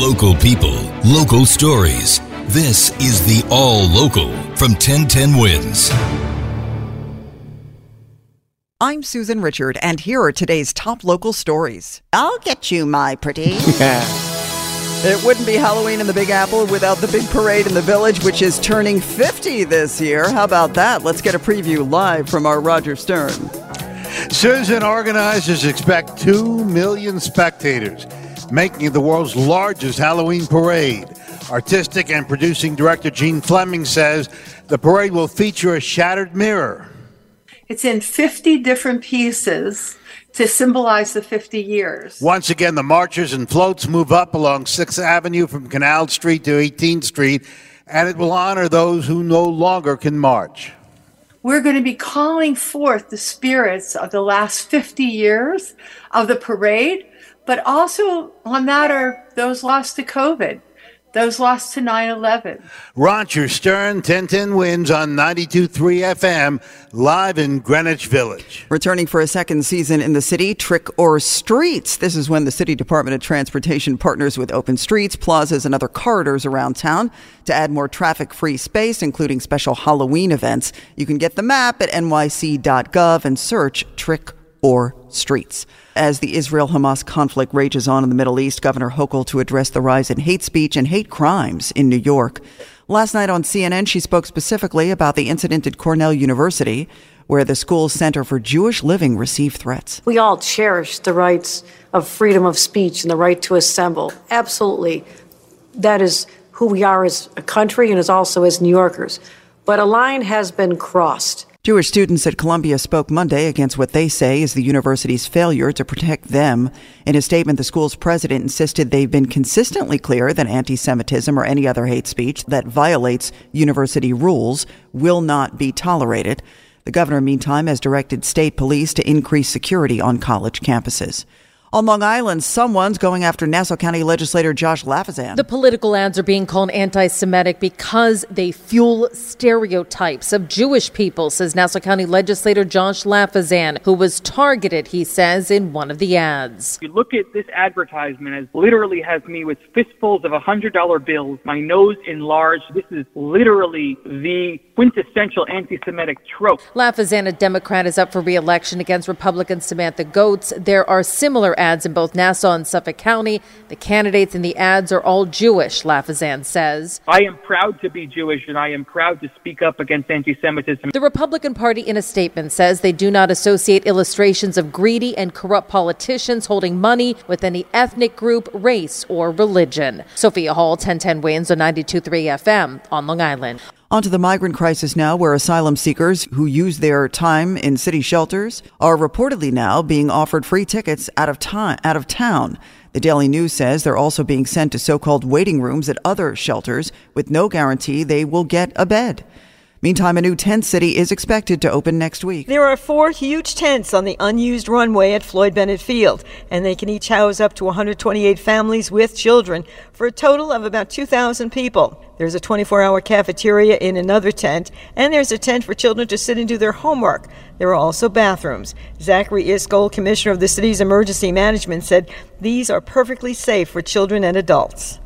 Local people, local stories. This is the All Local from 1010 Wins. I'm Susan Richard, and here are today's top local stories. I'll get you, my pretty. It wouldn't be Halloween in the Big Apple without the big parade in the village, which is turning 50 this year. How about that? Let's get a preview live from our Roger Stern. Susan organizers expect 2 million spectators, making the world's largest Halloween parade. Artistic and producing director Jeanne Fleming says the parade will feature a shattered mirror. It's in 50 different pieces to symbolize the 50 years. Once again, the marchers and floats move up along 6th Avenue from Canal Street to 18th Street, and it will honor those who no longer can march. We're going to be calling forth the spirits of the last 50 years of the parade, but also on that are those lost to COVID, those lost to 9 11. Roger Stern, 1010 wins on 92.3 FM, live in Greenwich Village. Returning for a second season in the city, Trick or Streets. This is when the City Department of Transportation partners with open streets, plazas, and other corridors around town to add more traffic free space, including special Halloween events. You can get the map at nyc.gov and search Trick or Streets. As the Israel Hamas conflict rages on in the Middle East, Governor Hochul to address the rise in hate speech and hate crimes in New York. Last night on CNN, she spoke specifically about the incident at Cornell University, where the school's Center for Jewish Living received threats. We all cherish the rights of freedom of speech and the right to assemble. Absolutely. That is who we are as a country and as also as New Yorkers. But a line has been crossed. Jewish students at Columbia spoke Monday against what they say is the university's failure to protect them. In a statement, the school's president insisted they've been consistently clear that anti Semitism or any other hate speech that violates university rules will not be tolerated. The governor, meantime, has directed state police to increase security on college campuses. On Long Island, someone's going after Nassau County legislator Josh Lafazan. The political ads are being called anti Semitic because they fuel stereotypes of Jewish people, says Nassau County legislator Josh Lafazan, who was targeted, he says, in one of the ads. You look at this advertisement as literally has me with fistfuls of $100 bills, my nose enlarged. This is literally the quintessential anti Semitic trope. Lafazan, a Democrat, is up for re election against Republican Samantha Goetz. There are similar ads in both Nassau and Suffolk County. The candidates in the ads are all Jewish, Lafazan says. I am proud to be Jewish and I am proud to speak up against anti Semitism. The Republican Party, in a statement, says they do not associate illustrations of greedy and corrupt politicians holding money with any ethnic group, race, or religion. Sophia Hall, 1010 wins on 92.3 FM on Long Island. Onto the migrant crisis now, where asylum seekers who use their time in city shelters are reportedly now being offered free tickets out of time, out of town. The Daily News says they're also being sent to so-called waiting rooms at other shelters with no guarantee they will get a bed. Meantime, a new tent city is expected to open next week. There are four huge tents on the unused runway at Floyd Bennett Field, and they can each house up to 128 families with children for a total of about 2,000 people. There's a 24 hour cafeteria in another tent, and there's a tent for children to sit and do their homework. There are also bathrooms. Zachary Iscol, commissioner of the city's emergency management, said these are perfectly safe for children and adults.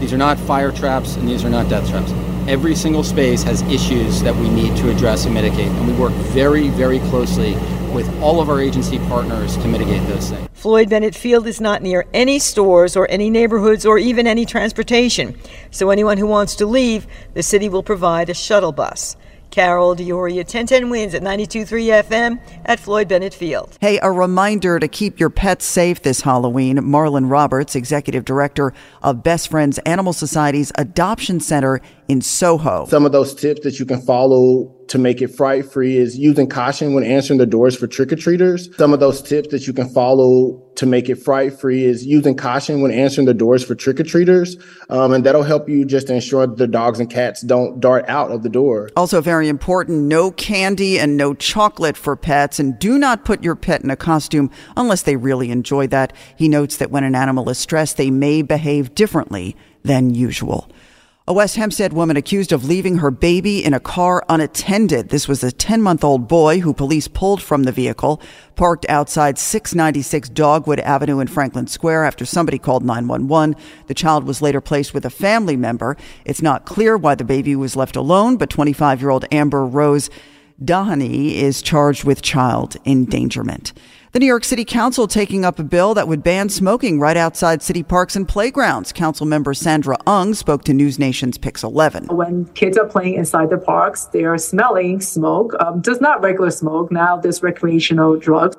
These are not fire traps, and these are not death traps. Every single space has issues that we need to address and mitigate. And we work very, very closely with all of our agency partners to mitigate those things. Floyd Bennett Field is not near any stores or any neighborhoods or even any transportation. So anyone who wants to leave, the city will provide a shuttle bus. Carol D'Auria, 1010 wins at 92.3 FM at Floyd Bennett Field. Hey, a reminder to keep your pets safe this Halloween. Marlon Roberts, Executive Director of Best Friends Animal Society's Adoption Center in Soho. Some of those tips that you can follow to make it fright free is using caution when answering the doors for trick or treaters. Some of those tips that you can follow to make it fright free is using caution when answering the doors for trick or treaters. Um, and that'll help you just ensure that the dogs and cats don't dart out of the door. Also, very important no candy and no chocolate for pets. And do not put your pet in a costume unless they really enjoy that. He notes that when an animal is stressed, they may behave differently than usual. A West Hempstead woman accused of leaving her baby in a car unattended. This was a 10 month old boy who police pulled from the vehicle, parked outside 696 Dogwood Avenue in Franklin Square after somebody called 911. The child was later placed with a family member. It's not clear why the baby was left alone, but 25 year old Amber Rose Dahani is charged with child endangerment. The New York City Council taking up a bill that would ban smoking right outside city parks and playgrounds. Council member Sandra Ung spoke to News Nation's Pix 11. When kids are playing inside the parks, they are smelling smoke, um, just not regular smoke, now this recreational drugs.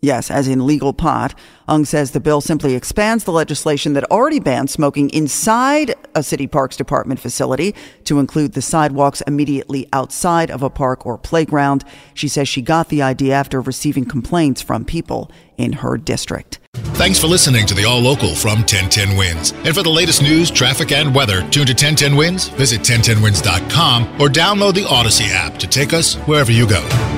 Yes, as in legal pot. Ung says the bill simply expands the legislation that already bans smoking inside a city parks department facility to include the sidewalks immediately outside of a park or playground. She says she got the idea after receiving complaints from people in her district. Thanks for listening to the All Local from 1010 Wins. And for the latest news, traffic, and weather, tune to 1010 Wins, visit 1010wins.com, or download the Audacy app to take us wherever you go.